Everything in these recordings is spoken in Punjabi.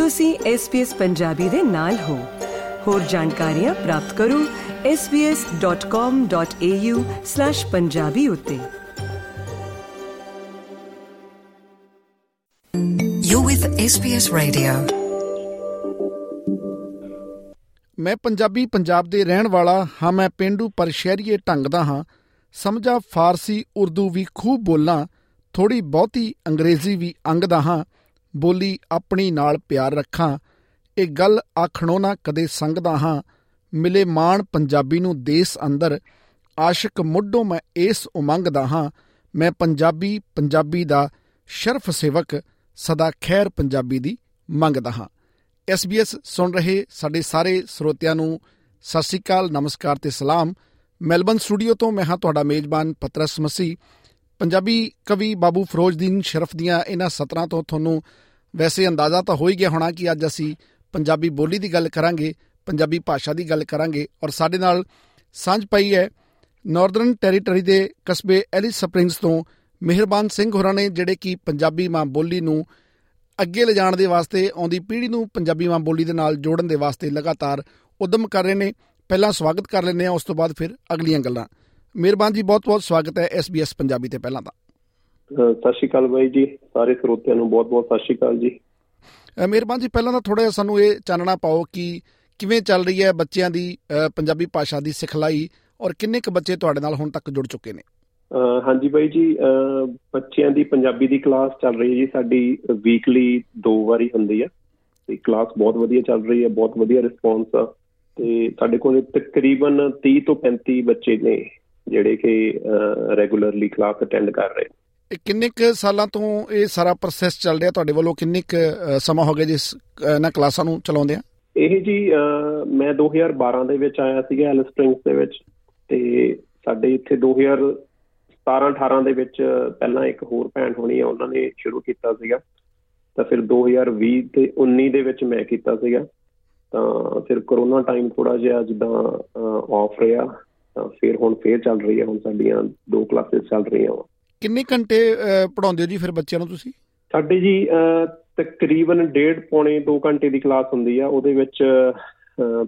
ਤੁਸੀਂ SBS ਪੰਜਾਬੀ ਦੇ ਨਾਲ ਹੋ। ਹੋਰ ਜਾਣਕਾਰੀਆਂ ਪ੍ਰਾਪਤ ਕਰੋ sbs.com.au/punjabi ਉਤੇ। You're with SBS Radio. ਮੈਂ ਪੰਜਾਬੀ ਪੰਜਾਬ ਦੇ ਰਹਿਣ ਵਾਲਾ ਹਾਂ। ਮੈਂ ਪਿੰਡੂ ਪਰ ਸ਼ਹਿਰੀਏ ਢੰਗ ਦਾ ਹਾਂ। ਸਮਝਾ ਫਾਰਸੀ ਉਰਦੂ ਵੀ ਖੂਬ ਬੋਲਾਂ। ਥੋੜੀ ਬਹੁਤੀ ਅੰਗਰੇਜ਼ੀ ਵੀ ਅੰਗਦਾ ਹਾਂ। ਬੋਲੀ ਆਪਣੀ ਨਾਲ ਪਿਆਰ ਰੱਖਾਂ। ਇਹ ਗੱਲ ਆਖਣੋ ਨਾ ਕਦੇ ਸੰਗਦਾ ਹਾਂ। ਮਿਲੇ ਮਾਣ ਪੰਜਾਬੀ ਨੂੰ ਦੇਸ ਅੰਦਰ। ਆਸ਼ਿਕ ਮੁੱਢੋਂ ਮੈਂ ਇਸ ਉਮੰਗ ਦਾ ਹਾਂ। ਮੈਂ ਪੰਜਾਬੀ ਪੰਜਾਬੀ ਦਾ ਸ਼ਰਫ ਸੇਵਕ, ਸਦਾ ਖੈਰ ਪੰਜਾਬੀ ਦੀ ਮੰਗਦਾ ਹਾਂ। SBS ਸੁਣ ਰਹੇ ਸਾਡੇ ਸਾਰੇ ਸਰੋਤਿਆਂ ਨੂੰ ਸਤਿ ਸ੍ਰੀ ਅਕਾਲ, ਨਮਸਕਾਰ ਤੇ ਸਲਾਮ। ਮੈਲਬਨ ਸਟੂਡੀਓ ਤੋਂ ਮੈਂ ਹਾਂ ਤੁਹਾਡਾ ਮੇਜ਼ਬਾਨ ਪਤਰਸ ਮਸੀ ਪੰਜਾਬੀ ਕਵੀ ਬਾਬੂ ਫਿਰੋਜ਼ਦੀਨ ਸ਼ਰਫ ਦੀਆਂ ਇਹਨਾਂ ਸਤਰਾਂ ਤੋਂ ਤੁਹਾਨੂੰ ਵੈਸੇ ਅੰਦਾਜ਼ਾ ਤਾਂ ਹੋ ਹੀ ਗਿਆ ਹੋਣਾ ਕਿ ਅੱਜ ਅਸੀਂ ਪੰਜਾਬੀ ਬੋਲੀ ਦੀ ਗੱਲ ਕਰਾਂਗੇ, ਪੰਜਾਬੀ ਭਾਸ਼ਾ ਦੀ ਗੱਲ ਕਰਾਂਗੇ ਔਰ ਸਾਡੇ ਨਾਲ ਸਾਂਝ ਪਈ ਹੈ ਨਾਰਦਰਨ ਟੈਰੀਟਰੀ ਦੇ ਕਸਬੇ ਐਲਿਸ ਸਪ੍ਰਿੰਗਸ ਤੋਂ ਮਿਹਰਬਾਨ ਸਿੰਘ ਹੋਰਾਂ ਨੇ, ਜਿਹੜੇ ਕਿ ਪੰਜਾਬੀ ਮਾਂ ਬੋਲੀ ਨੂੰ ਅੱਗੇ ਲਿਜਾਣ ਦੇ ਵਾਸਤੇ, ਆਉਂਦੀ ਪੀੜ੍ਹੀ ਨੂੰ ਪੰਜਾਬੀ ਮਾਂ ਬੋਲੀ ਦੇ ਨਾਲ ਜੋੜਨ ਦੇ ਵਾਸਤੇ ਲਗਾਤਾਰ ਉਦਮ ਕਰ ਰਹੇ ਨੇ। ਪਹਿਲਾਂ ਸਵਾਗਤ ਕਰ ਲੈਂਦੇ ਆ ਉਸ ਤੋਂ ਬਾਅਦ ਫਿਰ ਅਗਲੀਆਂ ਗੱਲਾਂ। ਮਿਹਰਬਾਨ ਜੀ ਬਹੁਤ-ਬਹੁਤ ਸਵਾਗਤ ਹੈ SBS ਪੰਜਾਬੀ ਤੇ ਪਹਿਲਾਂ ਤਾਂ। ਸਤਿ ਸ਼੍ਰੀ ਅਕਾਲ ਬਾਈ ਜੀ ਸਾਰੇ ਸਰੋਤਿਆਂ ਨੂੰ ਬਹੁਤ-ਬਹੁਤ ਸਤਿ ਸ਼੍ਰੀ ਅਕਾਲ ਜੀ। ਮਿਹਰਬਾਨ ਜੀ ਪਹਿਲਾਂ ਤਾਂ ਥੋੜਾ ਜਿਹਾ ਸਾਨੂੰ ਇਹ ਚਾਨਣਾ ਪਾਓ ਕਿ ਕਿਵੇਂ ਚੱਲ ਰਹੀ ਹੈ ਬੱਚਿਆਂ ਦੀ ਪੰਜਾਬੀ ਭਾਸ਼ਾ ਦੀ ਸਿਖਲਾਈ ਔਰ ਕਿੰਨੇ ਕੁ ਬੱਚੇ ਤੁਹਾਡੇ ਨਾਲ ਹੁਣ ਤੱਕ ਜੁੜ ਚੁੱਕੇ ਨੇ? ਹਾਂਜੀ ਬਾਈ ਜੀ ਬੱਚਿਆਂ ਦੀ ਪੰਜਾਬੀ ਦੀ ਕਲਾਸ ਚੱਲ ਰਹੀ ਹੈ ਜੀ ਸਾਡੀ ਵੀਕਲੀ ਦੋ ਵਾਰੀ ਹੁੰਦੀ ਹੈ। ਤੇ ਕਲਾਸ ਬਹੁਤ ਵਧੀਆ ਚੱਲ ਰਹੀ ਹੈ ਬਹੁਤ ਵਧੀਆ ਰਿਸਪੌਂਸ ਆ। ਤੇ ਸਾਡੇ ਕੋਲ ਤਕਰੀਬਨ 30 ਤੋਂ 35 ਬੱਚੇ ਨੇ। ਜਿਹੜੇ ਕਿ ਰੈਗੂਲਰਲੀ ਕਲਾਸ ਅਟੈਂਡ ਕਰ ਰਹੇ ਕਿੰਨੇ ਕੁ ਸਾਲਾਂ ਤੋਂ ਇਹ ਸਾਰਾ ਪ੍ਰੋਸੈਸ ਚੱਲ ਰਿਹਾ ਤੁਹਾਡੇ ਵੱਲੋਂ? ਕਿੰਨੇ ਕੁ ਸਮਾਂ ਹੋ ਗਿਆ ਜਿਸ ਇਹਨਾਂ ਕਲਾਸਾਂ ਨੂੰ ਚਲਾਉਂਦੇ ਆ? ਇਹ ਜੀ ਮੈਂ 2012 ਦੇ ਵਿੱਚ ਆਇਆ ਸੀਗਾ ਐਲ ਸਪ੍ਰਿੰਗਸ ਦੇ ਵਿੱਚ। ਤੇ ਸਾਡੇ ਇੱਥੇ 2017 18 ਦੇ ਵਿੱਚ ਪਹਿਲਾਂ ਇੱਕ ਹੋਰ ਭੈਣ ਹੋਣੀ ਆ ਉਹਨਾਂ ਨੇ ਸ਼ੁਰੂ ਕੀਤਾ ਸੀਗਾ। ਤਾਂ ਫਿਰ 2020 ਤੇ 19 ਦੇ ਵਿੱਚ ਮੈਂ ਕੀਤਾ ਸੀਗਾ। ਤਾਂ ਫਿਰ ਕਰੋਨਾ ਟਾਈਮ ਥੋੜਾ ਜਿਹਾ ਜਿੱਦਾਂ ਆਫ ਰਿਹਾ। ਤਾਂ ਫਿਰ ਹੁਣ ਫੇਰ ਚੱਲ ਰਹੀ ਹੈ ਹੁਣ ਸਾਡੀਆਂ ਦੋ ਕਲਾਸਿਸ ਚੱਲ ਰਹੀਆਂ ਵਾ। ਕਿੰਨੇ ਘੰਟੇ ਪੜਾਉਂਦੇ ਹੋ ਜੀ ਫਿਰ ਬੱਚਿਆਂ ਨੂੰ ਤੁਸੀਂ? ਸਾਡੇ ਜੀ ਤਕਰੀਬਨ 1.5 ਪੌਣੇ 2 ਘੰਟੇ ਦੀ ਕਲਾਸ ਹੁੰਦੀ ਆ ਉਹਦੇ ਵਿੱਚ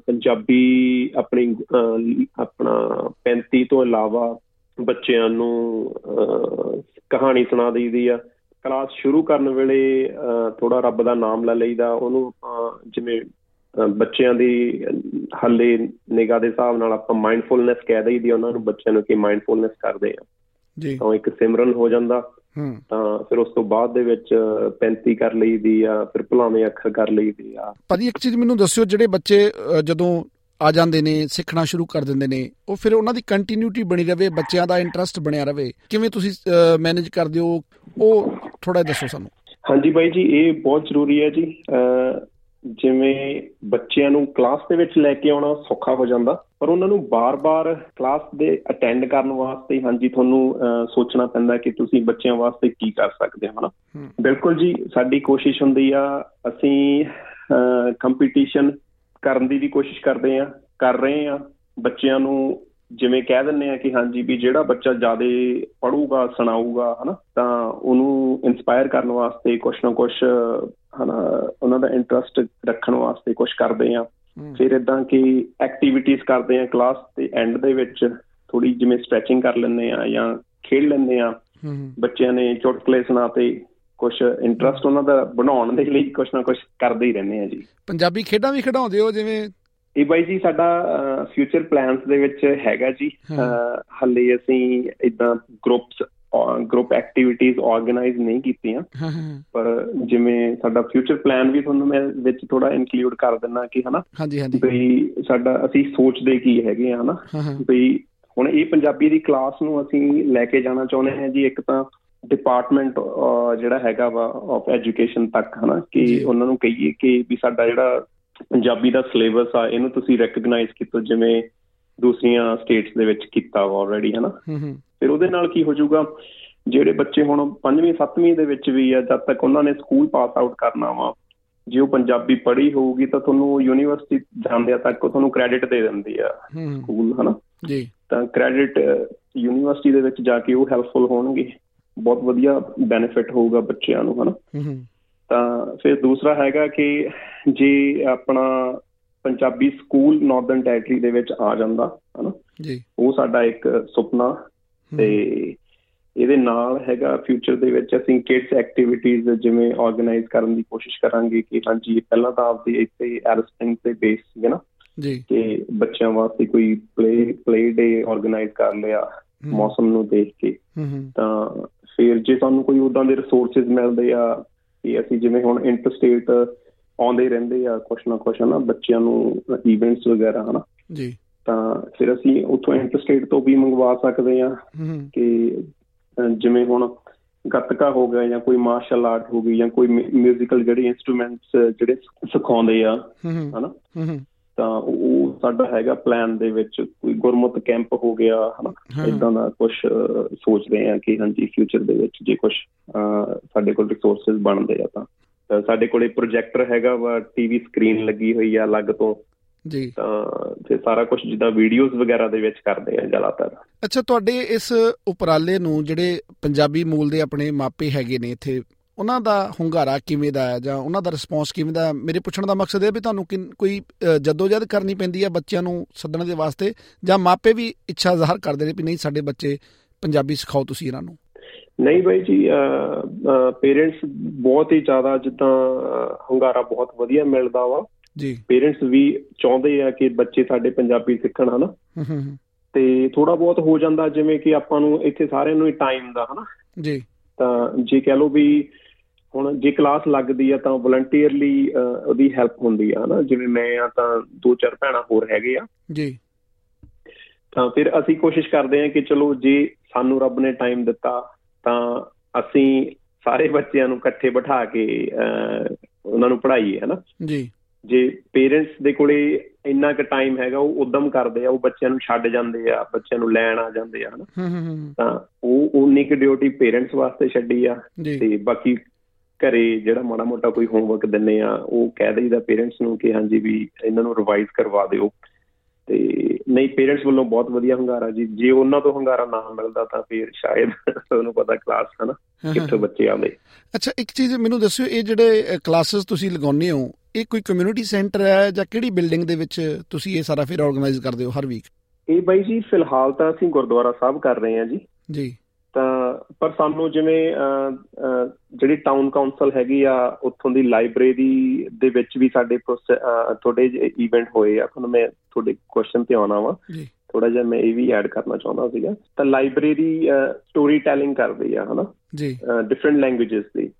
ਪੰਜਾਬੀ ਆਪਣੀ ਆਪਣਾ 35 ਤੋਂ ਇਲਾਵਾ ਬੱਚਿਆਂ ਨੂੰ ਕਹਾਣੀ ਸੁਣਾ ਦਈਦੀ ਆ। ਕਲਾਸ ਸ਼ੁਰੂ ਕਰਨ ਵੇਲੇ ਥੋੜਾ ਰੱਬ ਦਾ ਨਾਮ ਲੈ ਲਈਦਾ ਉਹਨੂੰ ਜਿਵੇਂ ਬੱਚਿਆਂ ਦੀ ਹੱਲੇ ਨਿਗਾਹ ਦੇ ਹਿਸਾਬ ਨਾਲ ਆਪਾਂ ਮਾਈਂਡਫੁਲਨੈਸ ਕਹਿ ਦਈਦੀ ਉਹਨਾਂ ਨੂੰ ਬੱਚਿਆਂ ਨੂੰ ਕਿ ਮਾਈਂਡਫੁਲਨੈਸ ਕਰਦੇ ਆ। ਜੀ। ਤਾਂ ਇੱਕ ਸਿਮਰਨ ਹੋ ਜਾਂਦਾ। ਹੂੰ। ਤਾਂ ਫਿਰ ਉਸ ਤੋਂ ਬਾਅਦ ਦੇ ਵਿੱਚ 35 ਕਰ ਲਈਦੀ ਆ ਫਿਰ ਭੁਲਾਵੇਂ ਅੱਖਰ ਕਰ ਲਈਦੀ ਆ। ਭਾਜੀ ਇੱਕ ਚੀਜ਼ ਮੈਨੂੰ ਦੱਸਿਓ ਜਿਹੜੇ ਬੱਚੇ ਜਦੋਂ ਆ ਜਾਂਦੇ ਨੇ ਸਿੱਖਣਾ ਸ਼ੁਰੂ ਕਰ ਦਿੰਦੇ ਨੇ ਉਹ ਫਿਰ ਉਹਨਾਂ ਦੀ ਕੰਟੀਨਿਊਟੀ ਬਣੀ ਰਵੇ ਬੱਚਿਆਂ ਦਾ ਇੰਟਰਸਟ ਬਣਿਆ ਰਵੇ। ਕਿਵੇਂ ਤੁਸੀਂ ਮੈਨੇਜ ਕਰਦੇ ਹੋ? ਉਹ ਥੋੜਾ ਦੱਸੋ ਸਾਨੂੰ। ਹਾਂਜੀ ਬਾਈ ਜੀ ਇਹ ਬਹੁਤ ਜ਼ਰੂਰੀ ਹੈ ਜੀ। ਜਿਵੇਂ ਬੱਚਿਆਂ ਨੂੰ ਕਲਾਸ ਦੇ ਵਿੱਚ ਲੈ ਕੇ ਆਉਣਾ ਸੌਖਾ ਹੋ ਜਾਂਦਾ ਪਰ ਉਹਨਾਂ ਨੂੰ ਬਾਰ-ਬਾਰ ਕਲਾਸ ਦੇ ਅਟੈਂਡ ਕਰਨ ਵਾਸਤੇ ਹਾਂਜੀ ਤੁਹਾਨੂੰ ਸੋਚਣਾ ਪੈਂਦਾ ਕਿ ਤੁਸੀਂ ਬੱਚਿਆਂ ਵਾਸਤੇ ਕੀ ਕਰ ਸਕਦੇ ਹੋ ਹਨਾ? ਬਿਲਕੁਲ ਜੀ ਸਾਡੀ ਕੋਸ਼ਿਸ਼ ਹੁੰਦੀ ਆ ਅਸੀਂ ਕੰਪੀਟੀਸ਼ਨ ਕਰਨ ਦੀ ਵੀ ਕੋਸ਼ਿਸ਼ ਕਰਦੇ ਆ ਕਰ ਰਹੇ ਆ ਬੱਚਿਆਂ ਨੂੰ ਜਿਵੇਂ ਕਹਿ ਦਿੰਨੇ ਆ ਕਿ ਹਾਂਜੀ ਵੀ ਜਿਹੜਾ ਬੱਚਾ ਜ਼ਿਆਦਾ ਪੜੂਗਾ ਸੁਣਾਊਗਾ ਹਨਾ ਤਾਂ ਉਹਨੂੰ ਇਨਸਪਾਇਰ ਕਰਨ ਵਾਸਤੇ ਕੁਛ ਨਾ ਕੁਛ ਹਨਾ ਉਹਨਾਂ ਦਾ ਇੰਟਰਸਟ ਰੱਖਣ ਵਾਸਤੇ ਕੁਝ ਕਰਦੇ ਆ ਫਿਰ ਇਦਾਂ ਕਿ ਐਕਟੀਵਿਟੀਜ਼ ਕਰਦੇ ਆ ਕਲਾਸ ਦੇ ਐਂਡ ਦੇ ਵਿੱਚ ਥੋੜੀ ਜਿਵੇਂ ਸਟ੍ਰੈਚਿੰਗ ਕਰ ਲੈਂਦੇ ਆ ਜਾਂ ਖੇਡ ਲੈਂਦੇ ਆ ਬੱਚਿਆਂ ਨੇ ਚੁਟਕਲੇ ਸੁਣਾਤੇ ਕੁਝ ਇੰਟਰਸਟ ਉਹਨਾਂ ਦਾ ਬਣਾਉਣ ਦੇ ਲਈ ਕੁਝ ਨਾ ਕੁਝ ਕਰਦੇ ਹੀ ਰਹਿੰਦੇ ਆ ਜੀ। ਪੰਜਾਬੀ ਖੇਡਾਂ ਵੀ ਖਿਡਾਉਂਦੇ ਹੋ ਜਿਵੇਂ? ਇਹ ਬਾਈ ਜੀ ਸਾਡਾ ਫਿਊਚਰ ਪਲਾਨਸ ਦੇ ਵਿੱਚ ਹੈਗਾ ਜੀ। ਹੱਲੇ ਅਸੀਂ ਇਦਾਂ ਗਰੁੱਪਸ ਗਰੁੱਪ ਐਕਟੀਵਿਟੀਜ਼ ਆਰਗੇਨਾਈਜ਼ ਨਹੀਂ ਕੀਤੀਆਂ। ਪਰ ਜਿਵੇਂ ਸਾਡਾ ਫਿਊਚਰ ਪਲਾਨ ਵੀ ਤੁਹਾਨੂੰ ਮੈਂ ਵਿੱਚ ਥੋੜਾ ਇਨਕਲੂਡ ਕਰ ਦਿੰਨਾ ਕਿ ਹਨਾ ਹਾਂਜੀ ਹਾਂਜੀ। ਵੀ ਸਾਡਾ ਅਸੀਂ ਸੋਚਦੇ ਕੀ ਹੈਗੇ ਆ ਹਨਾ ਵੀ ਹੁਣ ਇਹ ਪੰਜਾਬੀ ਦੀ ਕਲਾਸ ਨੂੰ ਅਸੀਂ ਲੈ ਕੇ ਜਾਣਾ ਚਾਹੁੰਦੇ ਹਾਂ ਜੀ ਇੱਕ ਤਾਂ ਡਿਪਾਰਟਮੈਂਟ ਜਿਹੜਾ ਹੈਗਾ ਵਾ ਆਫ ਐਜੂਕੇਸ਼ਨ ਤੱਕ ਹਨਾ ਕਿ ਉਹਨਾਂ ਨੂੰ ਕਹੀਏ ਕਿ ਵੀ ਸਾਡਾ ਜਿਹੜਾ ਪੰਜਾਬੀ ਦਾ ਸਿਲੇਬਸ ਆ ਇਹਨੂੰ ਤੁਸੀਂ ਰੈਕਗਨਾਈਜ਼ ਕੀਤਾ ਜਿਵੇਂ ਦੂਸਰੀਆਂ ਸਟੇਟਸ ਦੇ ਵਿੱਚ ਕੀਤਾ ਵਾ ਆਲਰੇਡੀ ਹਨਾ। ਫਿਰ ਉਹਦੇ ਨਾਲ ਕੀ ਹੋ ਜਾਊਗਾ ਜਿਹੜੇ ਬੱਚੇ ਹੁਣ 5ਵੀਂ 7ਵੀਂ ਦੇ ਵਿੱਚ ਵੀ ਆ ਜਦ ਤੱਕ ਉਹਨਾਂ ਨੇ ਸਕੂਲ ਪਾਸ ਆਊਟ ਕਰਨਾ ਵਾ ਜੇ ਉਹ ਪੰਜਾਬੀ ਪੜ੍ਹੀ ਹੋਊਗੀ ਤਾਂ ਤੁਹਾਨੂੰ ਯੂਨੀਵਰਸਿਟੀ ਜਾਂਦਿਆਂ ਤੱਕ ਤੁਹਾਨੂੰ ਕ੍ਰੈਡਿਟ ਦੇ ਦਿੰਦੀ ਆ ਸਕੂਲ ਹਨਾ? ਜੀ। ਤਾਂ ਕ੍ਰੈਡਿਟ ਯੂਨੀਵਰਸਿਟੀ ਦੇ ਵਿੱਚ ਜਾ ਕੇ ਉਹ ਹੈਲਪਫੁਲ ਹੋਣਗੇ। ਬਹੁਤ ਵਧੀਆ ਬੈਨੀਫਿਟ ਹੋਊਗਾ ਬੱਚਿਆਂ ਨੂੰ ਹਨਾ? ਤਾਂ ਫਿਰ ਦੂਸਰਾ ਹੈਗਾ ਕਿ ਜੇ ਆਪਣਾ ਪੰਜਾਬੀ ਸਕੂਲ ਨਾਰਥਰਨ ਟੈਰੀਟਰੀ ਦੇ ਵਿੱਚ ਆ ਜਾਂਦਾ ਹਨਾ? ਜੀ। ਉਹ ਸਾਡਾ ਇੱਕ ਸੁਪਨਾ ਤੇ ਇਹਦੇ ਨਾਲ ਹੈਗਾ ਫਿਊਚਰ ਦੇ ਵਿੱਚ ਅਸੀਂ ਕਿਡਸ ਐਕਟੀਵਿਟੀਆਂ ਜਿਵੇਂ ਆਰਗੇਨਾਈਜ਼ ਕਰਨ ਦੀ ਕੋਸ਼ਿਸ਼ ਕਰਾਂਗੇ ਕਿ ਹਾਂਜੀ ਪਹਿਲਾਂ ਤਾਂ ਆਪਦੇ ਇੱਥੇ ਐਰਸਟਿੰਗ ਤੇ ਬੇਸ ਸੀਗਾ ਨਾ। ਜੀ। ਕਿ ਬੱਚਿਆਂ ਵਾਸਤੇ ਕੋਈ ਪਲੇ ਪਲੇ ਡੇ ਆਰਗੇਨਾਈਜ਼ ਕਰ ਲਿਆ ਮੌਸਮ ਨੂੰ ਦੇਖ ਕੇ। ਤਾਂ ਫਿਰ ਜੇ ਸਾਨੂੰ ਕੋਈ ਉਦਾਂ ਦੇ ਰਿਸੋਰਸਸ ਮਿਲਦੇ ਆ ਕਿ ਅਸੀਂ ਜਿਵੇਂ ਹੁਣ ਇੰਟਰਸਟੇਟ ਆਉਂਦੇ ਰਹਿੰਦੇ ਆ ਕੁਛ ਨਾ ਕੁਛ ਨਾ ਬੱਚਿਆਂ ਨੂੰ ਇਵੈਂਟਸ ਵਗੈਰਾ ਹਨਾ। ਜੀ। ਤਾਂ ਫਿਰ ਅਸੀਂ ਉੱਥੋਂ ਇੰਟਰਸਟੇਟ ਤੋਂ ਵੀ ਮੰਗਵਾ ਸਕਦੇ ਆ ਕਿ ਜਿਵੇਂ ਹੁਣ ਗੱਤਕਾ ਹੋ ਗਿਆ ਜਾਂ ਕੋਈ ਮਾਰਸ਼ਲ ਆਰਟ ਹੋ ਗਈ ਜਾਂ ਕੋਈ ਮਿਊਜ਼ੀਕਲ ਜਿਹੜੇ ਇਨਸਟਰੂਮੈਂਟਸ ਜਿਹੜੇ ਸਿਖਾਉਂਦੇ ਆ ਹਨਾ? ਤਾਂ ਉਹ ਸਾਡਾ ਹੈਗਾ ਪਲਾਨ ਦੇ ਵਿੱਚ ਕੋਈ ਗੁਰਮਤ ਕੈਂਪ ਹੋ ਗਿਆ ਹਨਾ? ਇਦਾਂ ਦਾ ਕੁਝ ਸੋਚ ਰਹੇ ਆ ਕਿ ਹਾਂਜੀ ਫਿਊਚਰ ਦੇ ਵਿੱਚ ਜੇ ਕੁਝ ਸਾਡੇ ਕੋਲ ਰਿਸੋਰਸਸ ਬਣਦੇ ਆ ਤਾਂ। ਸਾਡੇ ਕੋਲੇ ਪ੍ਰੋਜੈਕਟਰ ਹੈਗਾ ਵਾ ਟੀਵੀ ਸਕਰੀਨ ਲੱਗੀ ਹੋਈ ਆ ਅਲੱਗ ਤੋਂ। ਜੀ। ਤਾਂ ਤੇ ਸਾਰਾ ਕੁਝ ਜਿੱਦਾਂ ਵੀਡੀਓਜ਼ ਵਗੈਰਾ ਦੇ ਵਿੱਚ ਕਰਦੇ ਆ ਜ਼ਿਆਦਾਤਰ। ਅੱਛਾ ਤੁਹਾਡੇ ਇਸ ਉਪਰਾਲੇ ਨੂੰ ਜਿਹੜੇ ਪੰਜਾਬੀ ਮੂਲ ਦੇ ਆਪਣੇ ਮਾਪੇ ਹੈਗੇ ਨੇ ਇੱਥੇ ਉਹਨਾਂ ਦਾ ਹੁੰਗਾਰਾ ਕਿਵੇਂ ਦਾ ਹੈ? ਜਾਂ ਉਹਨਾਂ ਦਾ ਰਿਸਪੌਂਸ ਕਿਵੇਂ ਦਾ ਮੇਰੇ ਪੁੱਛਣ ਦਾ ਮਕਸਦ ਇਹ ਵੀ ਤੁਹਾਨੂੰ ਕੋਈ ਜਦੋਜਹਿਦ ਕਰਨੀ ਪੈਂਦੀ ਹੈ ਬੱਚਿਆਂ ਨੂੰ ਸੱਦਣ ਦੇ ਵਾਸਤੇ? ਜਾਂ ਮਾਪੇ ਵੀ ਇੱਛਾ ਜ਼ਾਹਰ ਕਰਦੇ ਨੇ ਵੀ ਨਹੀਂ ਸਾਡੇ ਬੱਚੇ ਪੰਜਾਬੀ ਸਿਖਾਓ ਤੁਸੀਂ ਇਹਨਾਂ ਨੂੰ? ਨਹੀਂ ਬਾਈ ਜੀ ਪੇਰੈਂਟਸ ਬਹੁਤ ਹੀ ਜ਼ਿਆਦਾ ਜਿੱਦਾਂ ਹੁੰਗਾਰਾ ਬਹੁਤ ਵਧੀਆ ਮਿਲਦਾ ਵਾ। ਜੀ। ਪੇਰੈਂਟਸ ਵੀ ਚਾਹੁੰਦੇ ਆ ਕਿ ਬੱਚੇ ਸਾਡੇ ਪੰਜਾਬੀ ਸਿੱਖਣ ਹਨਾ? ਤੇ ਥੋੜਾ ਬਹੁਤ ਹੋ ਜਾਂਦਾ ਜਿਵੇਂ ਕਿ ਆਪਾਂ ਨੂੰ ਇੱਥੇ ਸਾਰਿਆਂ ਨੂੰ ਹੀ ਟਾਈਮ ਦਾ ਹਨਾ? ਜੀ। ਤਾਂ ਜੇ ਕਹ ਲਓ ਵੀ ਹੁਣ ਜੇ ਕਲਾਸ ਲੱਗਦੀ ਆ ਤਾਂ ਵਲੰਟੀਅਰਲੀ ਉਹਦੀ ਹੈਲਪ ਹੁੰਦੀ ਆ ਹਨਾ? ਜਿਵੇਂ ਮੈਂ ਆ ਤਾਂ ਦੋ ਚਾਰ ਭੈਣਾਂ ਹੋਰ ਹੈਗੇ ਆ। ਜੀ। ਤਾਂ ਫਿਰ ਅਸੀਂ ਕੋਸ਼ਿਸ਼ ਕਰਦੇ ਆ ਕਿ ਚਲੋ ਜੇ ਸਾਨੂੰ ਰੱਬ ਨੇ ਟਾਈਮ ਦਿੱਤਾ ਤਾਂ ਅਸੀਂ ਸਾਰੇ ਬੱਚਿਆਂ ਨੂੰ ਇਕੱਠੇ ਬਿਠਾ ਕੇ ਉਹਨਾਂ ਨੂੰ ਪੜ੍ਹਾਈਏ ਹਨਾ? ਜੀ। ਜੇ ਪੇਰੈਂਟਸ ਦੇ ਕੋਲੇ ਇੰਨਾ ਕੁ ਟਾਈਮ ਹੈਗਾ ਉਹ ਉਦਮ ਕਰਦੇ ਆ ਉਹ ਬੱਚਿਆਂ ਨੂੰ ਛੱਡ ਜਾਂਦੇ ਆ ਬੱਚਿਆਂ ਨੂੰ ਲੈਣ ਆ ਜਾਂਦੇ ਆ ਹਨਾ। ਤਾਂ ਉਹ ਉਨੀ ਕੁ ਡਿਊਟੀ ਪੇਰੈਂਟਸ ਵਾਸਤੇ ਛੱਡੀ ਆ ਤੇ ਬਾਕੀ ਘਰੇ ਜਿਹੜਾ ਮਾੜਾ ਮੋਟਾ ਕੋਈ ਹੋਮਵਰਕ ਦਿੰਨੇ ਆ ਉਹ ਕਹਿ ਦਈਦਾ ਪੇਰੈਂਟਸ ਨੂੰ ਕਿ ਹਾਂਜੀ ਵੀ ਇਹਨਾਂ ਨੂੰ ਰਿਵਾਈਜ਼ ਕਰਵਾ ਦਿਓ। ਤੇ ਨਹੀਂ ਪੇਰੈਂਟਸ ਵੱਲੋਂ ਬਹੁਤ ਵਧੀਆ ਹੰਗਾਰਾ ਜੀ। ਜੇ ਉਹਨਾਂ ਤੋਂ ਹੰਗਾਰਾ ਨਾ ਮਿਲਦਾ ਤਾਂ ਫਿਰ ਸ਼ਾਇਦ ਤੁਹਾਨੂੰ ਪਤਾ ਕਲਾਸ ਹਨਾ ਕਿੱਥੋਂ ਬੱਚੇ ਆਉਂਦੇ। ਅੱਛਾ ਇੱਕ ਚੀਜ਼ ਮੈਨੂੰ ਦੱਸਿਓ ਇਹ ਜਿਹੜੇ ਕਲਾਸਿਸ ਤੁਸੀਂ ਲਗਾਉਂਦੇ ਹੋ ਇਹ ਕੋਈ ਕਮਿਊਨਿਟੀ ਸੈਂਟਰ ਹੈ ਜਾਂ ਕਿਹੜੀ ਬਿਲਡਿੰਗ ਦੇ ਵਿੱਚ ਤੁਸੀਂ ਇਹ ਸਾਰਾ ਫਿਰ ਆਰਗੇਨਾਈਜ਼ ਕਰਦੇ ਹੋ ਹਰ ਵੀਕ ਇਹ ਬਾਈ ਜੀ ਫਿਲਹਾਲ ਤਾਂ ਅਸੀਂ ਗੁਰਦੁਆਰਾ ਸਾਹਿਬ ਕਰ ਰਹੇ ਹਾਂ ਜੀ। ਜੀ। ਤਾਂ ਪਰ ਸਾਨੂੰ ਜਿਵੇਂ ਜਿਹੜੀ ਟਾਊਨ ਕਾਉਂਸਲ ਹੈਗੀ ਆ ਉੱਥੋਂ ਦੀ ਲਾਇਬ੍ਰੇਰੀ ਦੇ ਵਿੱਚ ਵੀ ਸਾਡੇ ਜਿਹੇ ਇਵੈਂਟ ਹੋਏ ਆ ਤੁਹਾਨੂੰ ਮੈਂ ਤੁਹਾਡੇ ਕੁਐਸਚਨ ਤੇ ਆਉਣਾ ਵਾ। ਜੀ। ਥੋੜਾ ਜਿਹਾ ਮੈਂ ਇਹ ਵੀ ਐਡ ਕਰਨਾ ਚਾਹੁੰਦਾ ਸੀਗਾ। ਤਾਂ ਲਾਇਬ੍ਰੇਰੀ ਸਟੋਰੀ ਟੈਲਿੰਗ ਕਰਦੀ ਆ ਹਨਾ? ਜੀ। ਡਿਫਰੈਂਟ ਲੈਂਗੁਏजेस ਦੀ।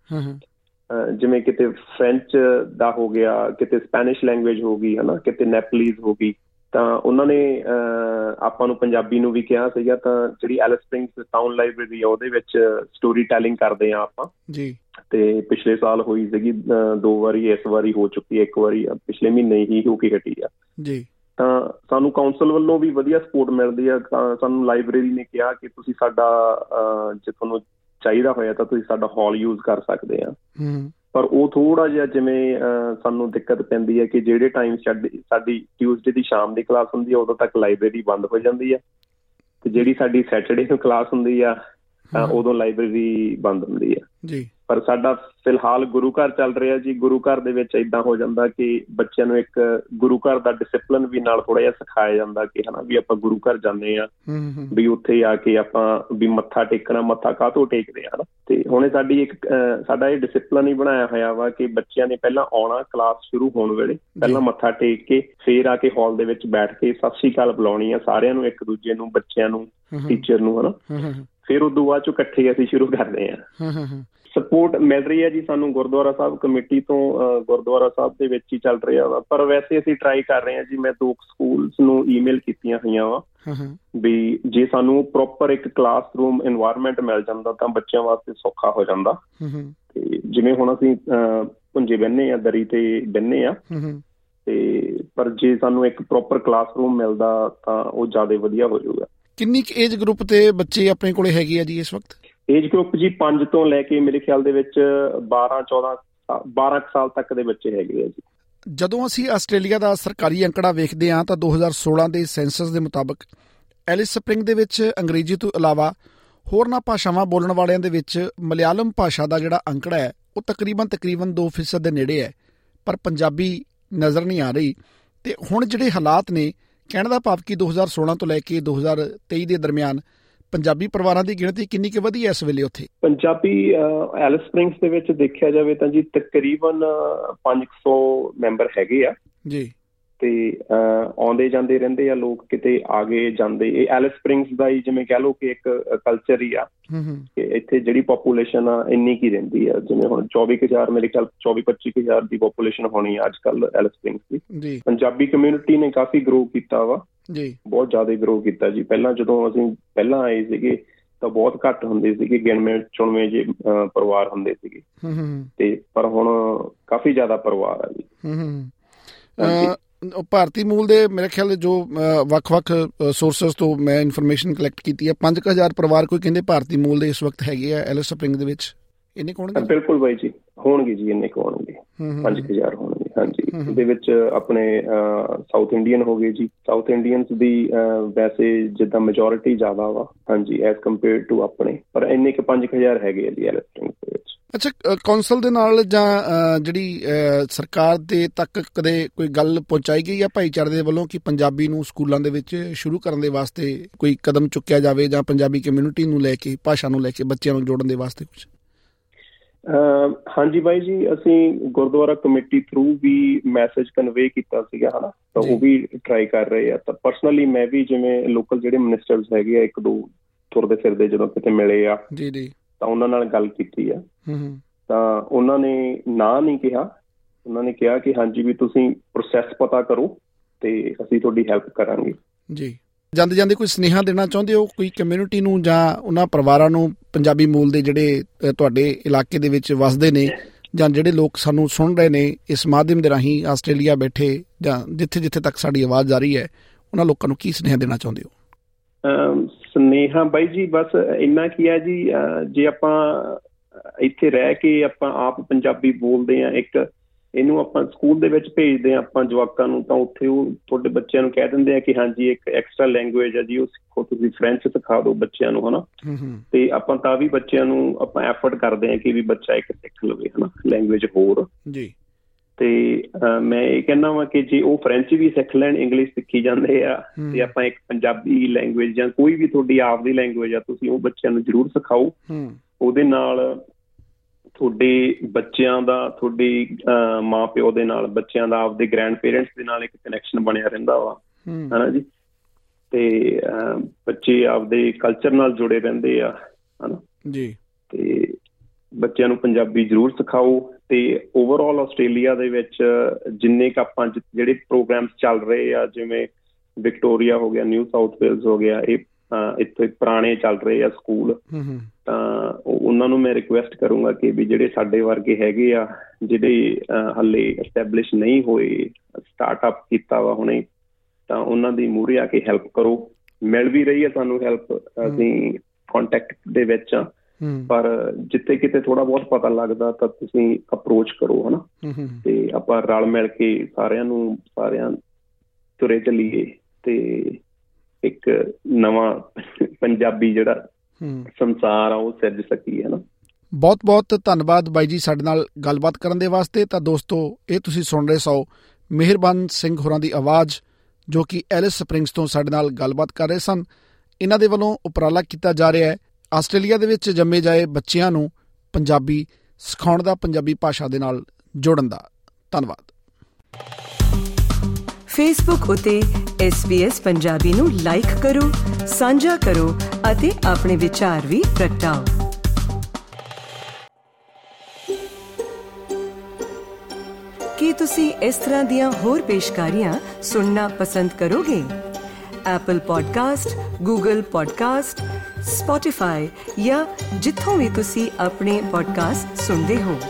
ਜਿਵੇਂ ਕਿਤੇ ਫ੍ਰੈਂਚ ਦਾ ਹੋ ਗਿਆ ਕਿਤੇ ਸਪੈਨਿਸ਼ ਲੈਂਗੁਏਜ ਹੋ ਗਈ ਹਨਾ ਕਿਤੇ ਨੈਪਲੀਜ਼ ਹੋ ਗਈ ਤਾਂ ਉਹਨਾਂ ਨੇ ਆਪਾਂ ਨੂੰ ਪੰਜਾਬੀ ਨੂੰ ਵੀ ਕਿਹਾ ਸੀਗਾ ਤਾਂ ਜਿਹੜੀ ਐਲਿਸ ਸਪ੍ਰਿੰਗਸ ਟਾਊਨ ਲਾਇਬ੍ਰੇਰੀ ਆ ਉਹਦੇ ਵਿੱਚ ਸਟੋਰੀ ਟੈਲਿੰਗ ਕਰਦੇ ਆ ਆਪਾਂ। ਜੀ। ਤੇ ਪਿਛਲੇ ਸਾਲ ਹੋਈ ਸੀਗੀ ਦੋ ਵਾਰੀ ਇਸ ਵਾਰੀ ਹੋ ਚੁੱਕੀ ਹੈ ਇੱਕ ਵਾਰੀ ਪਿਛਲੇ ਮਹੀਨੇ ਹੀ ਹੋ ਕੇ ਹਟੀ ਆ। ਜੀ। ਤਾਂ ਸਾਨੂੰ ਕਾਉਂਸਲ ਵੱਲੋਂ ਵੀ ਵਧੀਆ ਸਪੋਰਟ ਮਿਲਦੀ ਆ ਸਾਨੂੰ ਲਾਇਬ੍ਰੇਰੀ ਨੇ ਕਿਹਾ ਕਿ ਤੁਸੀਂ ਸਾਡਾ ਜੇ ਤੁਹਾਨੂੰ ਚਾਹੀਦਾ ਹੋਇਆ ਤਾਂ ਤੁਸੀਂ ਸਾਡਾ ਹਾਲ ਯੂਜ਼ ਕਰ ਸਕਦੇ ਆ। ਪਰ ਉਹ ਥੋੜਾ ਜਿਹਾ ਜਿਵੇਂ ਸਾਨੂੰ ਦਿੱਕਤ ਪੈਂਦੀ ਹੈ ਕਿ ਜਿਹੜੇ ਟਾਈਮ ਸਾਡੀ ਟਿਊਜ਼ਡੇ ਦੀ ਸ਼ਾਮ ਦੀ ਕਲਾਸ ਹੁੰਦੀ ਹੈ ਉਦੋਂ ਤੱਕ ਲਾਇਬ੍ਰੇਰੀ ਬੰਦ ਹੋ ਜਾਂਦੀ ਹੈ। ਤੇ ਜਿਹੜੀ ਸਾਡੀ ਸੈਟਰਡੇ ਨੂੰ ਕਲਾਸ ਹੁੰਦੀ ਆ ਉਦੋਂ ਲਾਇਬ੍ਰੇਰੀ ਬੰਦ ਹੁੰਦੀ ਹੈ। ਜੀ। ਪਰ ਸਾਡਾ ਫਿਲਹਾਲ ਗੁਰੂ ਘਰ ਚੱਲ ਰਿਹਾ ਜੀ। ਗੁਰੂ ਘਰ ਦੇ ਵਿੱਚ ਇਦਾਂ ਹੋ ਜਾਂਦਾ ਕਿ ਬੱਚਿਆਂ ਨੂੰ ਇੱਕ ਗੁਰੂ ਘਰ ਦਾ ਡਿਸਪਲਿਨ ਵੀ ਨਾਲ ਥੋੜਾ ਜਿਹਾ ਸਿਖਾਇਆ ਜਾਂਦਾ ਕਿ ਹਨਾ ਵੀ ਆਪਾਂ ਗੁਰੂ ਘਰ ਜਾਂਦੇ ਆ ਵੀ ਉੱਥੇ ਆ ਕੇ ਆਪਾਂ ਵੀ ਮੱਥਾ ਟੇਕਣਾ ਮੱਥਾ ਕਾਹਤੋਂ ਟੇਕਦੇ ਆ ਤੇ ਹੁਣੇ ਸਾਡੀ ਇੱਕ ਸਾਡਾ ਇਹ ਡਿਸਪਲਿਨ ਹੀ ਬਣਾਇਆ ਹੋਇਆ ਵਾ ਕਿ ਬੱਚਿਆਂ ਨੇ ਪਹਿਲਾਂ ਆਉਣਾ ਕਲਾਸ ਸ਼ੁਰੂ ਹੋਣ ਵੇਲੇ ਪਹਿਲਾਂ ਮੱਥਾ ਟੇਕ ਕੇ ਫੇਰ ਆ ਕੇ ਹਾਲ ਦੇ ਵਿੱਚ ਬੈਠ ਕੇ ਸਤਿ ਸ਼੍ਰੀ ਅਕਾਲ ਬੁਲਾਉਣੀ ਆ ਸਾਰਿਆਂ ਨੂੰ ਇੱਕ ਦੂਜੇ ਨੂੰ ਬੱਚਿਆਂ ਨੂੰ ਟੀਚਰ ਨੂੰ ਹਨਾ। ਫਿਰ ਉਦੋਂ ਬਾਅਦ ਚੋਂ ਇਕੱਠੇ ਅਸੀਂ ਸ਼ੁਰੂ ਕਰਦੇ ਆ। ਸਪੋਰਟ ਮਿਲ ਰਹੀ ਹੈ ਜੀ ਸਾਨੂੰ ਗੁਰਦੁਆਰਾ ਸਾਹਿਬ ਕਮੇਟੀ ਤੋਂ ਗੁਰਦੁਆਰਾ ਸਾਹਿਬ ਦੇ ਵਿੱਚ ਹੀ ਚੱਲ ਰਿਹਾ ਵਾ। ਪਰ ਵੈਸੇ ਅਸੀਂ ਟਰਾਈ ਕਰ ਰਹੇ ਹਾਂ ਜੀ ਮੈਂ ਦੋ ਸਕੂਲਸ ਨੂੰ ਈਮੇਲ ਕੀਤੀਆਂ ਹੋਈਆਂ ਵਾ। ਵੀ ਜੇ ਸਾਨੂੰ ਪ੍ਰੋਪਰ ਇੱਕ ਕਲਾਸਰੂਮ এনवायरमेंट ਮਿਲ ਜਾਂਦਾ ਤਾਂ ਬੱਚਿਆਂ ਵਾਸਤੇ ਸੌਖਾ ਹੋ ਜਾਂਦਾ। ਤੇ ਜਿਵੇਂ ਹੁਣ ਅਸੀਂ ਪੁੰਜੇ ਬੰਨੇ ਆ ਦਰੀ ਤੇ ਬੰਨੇ ਆ ਤੇ ਪਰ ਜੇ ਸਾਨੂੰ ਇੱਕ ਪ੍ਰੋਪਰ ਕਲਾਸਰੂਮ ਮਿਲਦਾ ਤਾਂ ਉਹ ਜ਼ਿਆਦਾ ਵਧੀਆ ਹੋ ਜਾਊਗਾ। ਕਿੰਨੀ ਏਜ ਗਰੁੱਪ ਤੇ ਬੱਚੇ ਆਪਣੇ ਕੋਲੇ ਹੈਗੇ ਆ ਜੀ ਇਸ ਵਕਤ? ਏਜ ਗਰੁੱਪ ਜੀ 5 ਤੋਂ ਲੈ ਕੇ ਮੇਰੇ ਖਿਆਲ ਦੇ ਵਿੱਚ 12 14 12 ਸਾਲ ਤੱਕ ਦੇ ਬੱਚੇ ਹੈਗੇ ਆ ਜੀ। ਜਦੋਂ ਅਸੀਂ ਆਸਟ੍ਰੇਲੀਆ ਦਾ ਸਰਕਾਰੀ ਅੰਕੜਾ ਵੇਖਦੇ ਹਾਂ ਤਾਂ 2016 ਦੇ ਸੈਂਸਸ ਦੇ ਮੁਤਾਬਕ ਐਲਿਸ ਸਪ੍ਰਿੰਗ ਦੇ ਵਿੱਚ ਅੰਗਰੇਜ਼ੀ ਤੋਂ ਇਲਾਵਾ ਹੋਰਨਾਂ ਭਾਸ਼ਾਵਾਂ ਬੋਲਣ ਵਾਲਿਆਂ ਦੇ ਵਿੱਚ ਮਲਿਆਲਮ ਭਾਸ਼ਾ ਦਾ ਜਿਹੜਾ ਅੰਕੜਾ ਹੈ, ਉਹ ਤਕਰੀਬਨ ਤਕਰੀਬਨ 2% ਦੇ ਨੇੜੇ ਹੈ, ਪਰ ਪੰਜਾਬੀ ਨਜ਼ਰ ਨਹੀਂ ਆ ਰਹੀ। ਤੇ ਹੁਣ ਜਿਹੜੇ ਹਾਲਾਤ ਨੇ, ਕਹਿਣ ਦਾ ਭਾਵ ਕਿ 2016 ਤੋਂ ਲੈ ਕੇ 2023 ਦੇ ਦਰਮਿਆਨ ਪੰਜਾਬੀ ਪਰਿਵਾਰਾਂ ਦੀ ਗਿਣਤੀ ਕਿੰਨੀ ਕੁ ਵਧੀ ਹੈ ਇਸ ਵੇਲੇ ਉੱਥੇ? ਪੰਜਾਬੀ ਐਲਿਸ ਸਪ੍ਰਿੰਗਸ ਦੇ ਵਿੱਚ ਦੇਖਿਆ ਜਾਵੇ ਤਾਂ ਜੀ ਤਕਰੀਬਨ 500 ਮੈਂਬਰ ਹੈਗੇ ਆ। ਜੀ। ਤੇ ਆਉਂਦੇ ਜਾਂਦੇ ਰਹਿੰਦੇ ਆ ਲੋਕ ਕਿਤੇ ਆਗੇ ਜਾਂਦੇ। ਇਹ ਐਲਿਸ ਸਪ੍ਰਿੰਗਸ ਦਾ ਹੀ ਜਿਵੇਂ ਕਹ ਲਓ ਕਿ ਇੱਕ ਕਲਚਰ ਹੀ ਆ ਕਿ ਇੱਥੇ ਜਿਹੜੀ ਪੋਪੂਲੇਸ਼ਨ ਆ ਇੰਨੀ ਕੀ ਰਹਿੰਦੀ ਆ। ਜਿਵੇਂ ਹੁਣ 24000 ਮੇਰੇ ਖਿਆਲ 24 25000 ਦੀ ਪੋਪੂਲੇਸ਼ਨ ਹੋਣੀ ਆ ਅੱਜ ਕੱਲ ਐਲਿਸ ਸਪ੍ਰਿੰਗਸ ਦੀ। ਜੀ। ਪੰਜਾਬੀ ਕਮਿਊਨਿਟੀ ਨੇ ਕਾਫੀ ਗਰੋ ਕੀਤਾ ਵਾ। ਜੀ। ਬਹੁਤ ਜ਼ਿਆਦਾ ਗਰੋ ਕੀਤਾ ਜੀ। ਪਹਿਲਾਂ ਜਦੋਂ ਅਸੀਂ ਪਹਿਲਾਂ ਆਏ ਸੀਗੇ ਤਾਂ ਬਹੁਤ ਘੱਟ ਹੁੰਦੇ ਸੀਗੇ ਗਿਣਵੇਂ ਚੁਣਵੇਂ ਜੇ ਪਰਿਵਾਰ ਹੁੰਦੇ ਸੀਗੇ। ਤੇ ਪਰ ਹੁਣ ਕਾਫੀ ਜ਼ਿਆਦਾ ਪਰਿਵਾਰ ਆ ਜੀ। ਹੂੰ ਭਾਰਤੀ ਮੂਲ ਦੇ ਮੇਰੇ ਖਿਆਲ ਜੋ ਵੱਖ-ਵੱਖ ਸੋਰਸਸ ਤੋਂ ਮੈਂ ਇਨਫੋਰਮੇਸ਼ਨ ਕਲੈਕਟ ਕੀਤੀ ਹੈ 5000 ਪਰਿਵਾਰ ਕੋਈ ਕਹਿੰਦੇ ਭਾਰਤੀ ਮੂਲ ਦੇ ਇਸ ਵਕਤ ਹੈਗੇ ਆ ਐਲਿਸ ਸਪ੍ਰਿੰਗ ਦੇ ਵਿੱਚ। ਇੰਨੇ ਕੋਣਗੇ ਬਿਲਕੁਲ ਬਾਈ ਜੀ ਹੋਣਗੇ ਜੀ ਇੰਨੇ ਕੋਣਗੇ 5000 ਹੋਣਗੇ ਹਾਂਜੀ। ਇਹਦੇ ਵਿੱਚ ਆਪਣੇ ਸਾਊਥ ਇੰਡੀਅਨ ਹੋ ਗਏ ਜੀ। ਸਾਊਥ ਇੰਡੀਅਨਸ ਦੀ ਵੈਸੇ ਜਿੱਦਾਂ ਮੈਜੋਰਿਟੀ ਜ਼ਿਆਦਾ ਵਾ ਹਾਂਜੀ ਐਸ ਕੰਪੇਅਰ ਟੂ ਆਪਣੇ। ਪਰ ਇੰਨੇ ਕਿ 5000 ਹੈਗੇ ਆ ਜੀ ਐਲਿਸ ਸਪ੍ਰਿੰਗ ਦੇ ਵਿੱਚ। ਅੱਛਾ ਕੌਂਸਲ ਦੇ ਨਾਲ ਜਾਂ ਜਿਹੜੀ ਸਰਕਾਰ ਦੇ ਤੱਕ ਕਦੇ ਕੋਈ ਗੱਲ ਪਹੁੰਚਾਈ ਗਈ ਹੈ ਭਾਈਚਾਰੇ ਦੇ ਵੱਲੋਂ ਕਿ ਪੰਜਾਬੀ ਨੂੰ ਸਕੂਲਾਂ ਦੇ ਵਿੱਚ ਸ਼ੁਰੂ ਕਰਨ ਦੇ ਵਾਸਤੇ ਕੋਈ ਕਦਮ ਚੁੱਕਿਆ ਜਾਵੇ ਜਾਂ ਪੰਜਾਬੀ ਕਮਿਊਨਿਟੀ ਨੂੰ ਲੈ ਕੇ ਭਾਸ਼ਾ ਨੂੰ ਲੈ ਕੇ ਬੱਚਿਆਂ ਨੂੰ ਜੋੜਨ ਦੇ ਵਾਸਤੇ ਕੁਝ ਹਾਂਜੀ ਬਾਈ ਜੀ ਅਸੀਂ ਗੁਰਦੁਆਰਾ ਕਮੇਟੀ ਥਰੂ ਵੀ ਮੈਸੇਜ ਕਨਵੇ ਕੀਤਾ ਸੀਗਾ ਹਨਾ? ਤਾਂ ਉਹ ਵੀ ਟਰਾਈ ਕਰ ਰਹੇ ਆ। ਤਾਂ ਪਰਸਨਲੀ ਮੈਂ ਵੀ ਜਿਵੇਂ ਲੋਕਲ ਜਿਹੜੇ ਮਿਨਿਸਟਰਸ ਹੈਗੇ ਆ ਇੱਕ ਦੋ ਤੁਰਦੇ ਫਿਰਦੇ ਜਦੋਂ ਕਿਤੇ ਮਿਲੇ ਆ। ਜੀ ਜੀ। ਤਾਂ ਉਹਨਾਂ ਨਾਲ ਗੱਲ ਕੀਤੀ ਆ। ਹੂੰ ਤਾਂ ਉਹਨਾਂ ਨੇ ਨਾ ਨਹੀਂ ਕਿਹਾ। ਉਹਨਾਂ ਨੇ ਕਿਹਾ ਕਿ ਹਾਂਜੀ ਵੀ ਤੁਸੀਂ ਪ੍ਰੋਸੈਸ ਪਤਾ ਕਰੋ ਤੇ ਅਸੀਂ ਤੁਹਾਡੀ ਹੈਲਪ ਕਰਾਂਗੇ। ਜੀ। ਜਾਂਦੇ ਜਾਂਦੇ ਕੋਈ ਸਨੇਹਾ ਦੇਣਾ ਚਾਹੁੰਦੇ ਹੋ ਕੋਈ ਕਮਿਊਨਿਟੀ ਨੂੰ ਜਾਂ ਉਹਨਾਂ ਪਰਿਵਾਰਾਂ ਨੂੰ ਪੰਜਾਬੀ ਮੂਲ ਦੇ ਜਿਹੜੇ ਤੁਹਾਡੇ ਇਲਾਕੇ ਦੇ ਵਿੱਚ ਵਸਦੇ ਨੇ ਜਾਂ ਜਿਹੜੇ ਲੋਕ ਸਾਨੂੰ ਸੁਣ ਰਹੇ ਨੇ ਇਸ ਮਾਧਿਅਮ ਦੇ ਰਾਹੀਂ ਆਸਟ੍ਰੇਲੀਆ ਬੈਠੇ ਜਾਂ ਜਿੱਥੇ ਜਿੱਥੇ ਤੱਕ ਸਾਡੀ ਆਵਾਜ਼ ਜਾ ਰਹੀ ਹੈ ਉਹਨਾਂ ਲੋਕਾਂ ਨੂੰ ਕੀ ਸਨੇਹਾ ਦੇਣਾ ਚਾਹੁੰਦੇ ਹੋ? ਸਨੇਹਾ। ਬਾਈ ਜੀ ਬਸ ਇੰਨਾ ਕੀ ਹੈ ਜੀ ਜੇ ਆਪਾਂ ਇੱਥੇ ਰਹਿ ਕੇ ਆਪਾਂ ਆਪ ਪੰਜਾਬੀ ਬੋਲਦੇ ਆ ਇੱਕ ਇਹਨੂੰ ਆਪਾਂ ਸਕੂਲ ਦੇ ਵਿੱਚ ਭੇਜਦੇ ਆ ਆਪਾਂ ਜਵਾਕਾਂ ਨੂੰ ਤਾਂ ਉੱਥੇ ਉਹ ਤੁਹਾਡੇ ਬੱਚਿਆਂ ਨੂੰ ਕਹਿ ਦਿੰਦੇ ਆ ਕਿ ਹਾਂਜੀ ਇੱਕ ਐਕਸਟਰਾ ਲੈਂਗੁਏਜ ਆ ਜੀ ਉਹ ਸਿੱਖੋ ਤੁਸੀਂ ਫ੍ਰੈਂਚ ਸਿਖਾ ਦਿਓ ਬੱਚਿਆਂ ਨੂੰ ਹਨਾ? ਤੇ ਆਪਾਂ ਤਾਂ ਵੀ ਬੱਚਿਆਂ ਨੂੰ ਆਪਾਂ ਐਫਰਟ ਕਰਦੇ ਆ ਕਿ ਵੀ ਬੱਚਾ ਇੱਕ ਸਿੱਖ ਲਵੇ ਹਨਾ? ਲੈਂਗੁਏਜ ਹੋਰ। ਜੀ। ਤੇ ਮੈਂ ਇਹ ਕਹਿੰਦਾ ਵਾਂ ਕਿ ਜੇ ਉਹ ਫ੍ਰੈਂਚ ਵੀ ਸਿੱਖ ਲੈਣ ਇੰਗਲਿਸ਼ ਸਿੱਖੀ ਜਾਂਦੇ ਆ ਤੇ ਆਪਾਂ ਇੱਕ ਪੰਜਾਬੀ ਲੈਂਗੁਏਜ ਜਾਂ ਕੋਈ ਵੀ ਤੁਹਾਡੀ ਆਪ ਦੀ ਲੈਂਗੁਏਜ ਆ ਤੁਸੀਂ ਉਹ ਬੱਚਿਆਂ ਨੂੰ ਜ਼ਰੂਰ ਸਿਖਾਓ। ਉਹਦੇ ਨਾਲ ਤੁਹਾਡੇ ਬੱਚਿਆਂ ਦਾ ਤੁਹਾਡੀ ਮਾਪਿਓ ਦੇ ਨਾਲ ਬੱਚਿਆਂ ਦਾ ਆਪਦੇ ਗ੍ਰੈਂਡ ਪੇਰੈਂਟਸ ਦੇ ਨਾਲ ਇੱਕ ਕਨੈਕਸ਼ਨ ਬਣਿਆ ਰਹਿੰਦਾ ਵਾ। ਹਨਾ ਜੀ? ਤੇ ਬੱਚੇ ਆਪਦੇ ਕਲਚਰ ਨਾਲ ਜੁੜੇ ਰਹਿੰਦੇ ਆ ਹਨਾ? ਜੀ। ਤੇ ਬੱਚਿਆਂ ਨੂੰ ਪੰਜਾਬੀ ਜ਼ਰੂਰ ਸਿਖਾਓ। ਤੇ ਓਵਰਆਲ ਆਸਟ੍ਰੇਲੀਆ ਦੇ ਵਿੱਚ ਜਿੰਨੇ ਕ ਆਪਾਂ ਜਿਹੜੇ ਪ੍ਰੋਗਰਾਮਸ ਚੱਲ ਰਹੇ ਆ ਜਿਵੇਂ ਵਿਕਟੋਰੀਆ ਹੋ ਗਿਆ ਨਿਊ ਸਾਊਥ ਵੇਲਸ ਹੋ ਗਿਆ ਇਹ ਇੱਥੇ ਪੁਰਾਣੇ ਚੱਲ ਰਹੇ ਆ ਸਕੂਲ। ਤਾਂ ਉਹਨਾਂ ਨੂੰ ਮੈਂ ਰਿਕੁਐਸਟ ਕਰੂੰਗਾ ਕਿ ਵੀ ਜਿਹੜੇ ਸਾਡੇ ਵਰਗੇ ਹੈਗੇ ਆ ਜਿਹੜੇ ਹੱਲੇ ਐਸਟੈਬਲਿਸ਼ ਨਹੀਂ ਹੋਏ ਸਟਾਰਟਅਪ ਕੀਤਾ ਵਾ ਹੁਣੇ ਤਾਂ ਉਹਨਾਂ ਦੀ ਮੂਹਰੇ ਆ ਕੇ ਹੈਲਪ ਕਰੋ। ਮਿਲ ਵੀ ਰਹੀ ਹੈ ਸਾਨੂੰ ਹੈਲਪ ਅਸੀਂ ਕੰਟੈਕਟ ਦੇ ਵਿੱਚ ਆ। ਪਰ ਜਿੱਥੇ ਕਿਤੇ ਥੋੜਾ ਬਹੁਤ ਪਤਾ ਲੱਗਦਾ ਤਾਂ ਤੁਸੀਂ ਅਪਰੋਚ ਕਰੋ ਹਨਾ? ਤੇ ਆਪਾਂ ਰਲ ਮਿਲ ਕੇ ਸਾਰਿਆਂ ਨੂੰ ਸਾਰਿਆਂ ਤੁਰੇ ਚੱਲੀਏ ਤੇ ਇੱਕ ਨਵਾਂ ਪੰਜਾਬੀ ਜਿਹੜਾ ਸੰਸਾਰ ਆ ਉਹ ਸਿਰਜ ਸਕੀ ਹੈ ਨਾ ਬਹੁਤ ਬਹੁਤ ਧੰਨਵਾਦ ਬਾਈ ਜੀ ਸਾਡੇ ਨਾਲ ਗੱਲਬਾਤ ਕਰਨ ਦੇ ਵਾਸਤੇ। ਤਾਂ ਦੋਸਤੋ ਇਹ ਤੁਸੀਂ ਸੁਣ ਰਹੇ ਸੋ ਮਿਹਰਬਾਨ ਸਿੰਘ ਹੋਰਾਂ ਦੀ ਆਵਾਜ਼ ਜੋ ਕਿ ਐਲਿਸ ਸਪ੍ਰਿੰਗਸ ਤੋਂ ਸਾਡੇ ਨਾਲ ਗੱਲਬਾਤ ਕਰ ਰਹੇ ਸਨ। ਇਹਨਾਂ ਦੇ ਵੱਲੋਂ ਉਪਰਾਲਾ ਕੀਤਾ ਜਾ ਰਿਹਾ ਹੈ। ਆਸਟ੍ਰੇਲੀਆ ਦੇ ਵਿੱਚ ਜੰਮੇ ਜਾਏ ਬੱਚਿਆਂ ਨੂੰ ਪੰਜਾਬੀ ਸਿਖਾਉਣ ਦਾ ਪੰਜਾਬੀ ਭਾਸ਼ਾ ਦੇ ਨਾਲ ਜੋੜਨ ਦਾ ਧੰਨਵਾਦ। ਫੇਸਬੁੱਕ ਉਤੇ SBS ਪੰਜਾਬੀ ਨੂੰ ਲਾਈਕ ਕਰੋ ਸਾਂਝਾ ਕਰੋ ਅਤੇ ਆਪਣੇ ਵਿਚਾਰ ਵੀ ਪ੍ਰਗਟਾਓ। ਕੀ ਤੁਸੀਂ ਇਸ ਤਰ੍ਹਾਂ ਦੀਆਂ ਹੋਰ ਪੇਸ਼ਕਾਰੀਆਂ ਸੁਣਨਾ ਪਸੰਦ ਕਰੋਗੇ? Apple Podcast, Google Podcast, Spotify ਜਾਂ ਜਿੱਥੋਂ ਵੀ ਤੁਸੀਂ ਆਪਣੇ ਪੋਡਕਾਸਟ ਸੁਣਦੇ ਹੋ।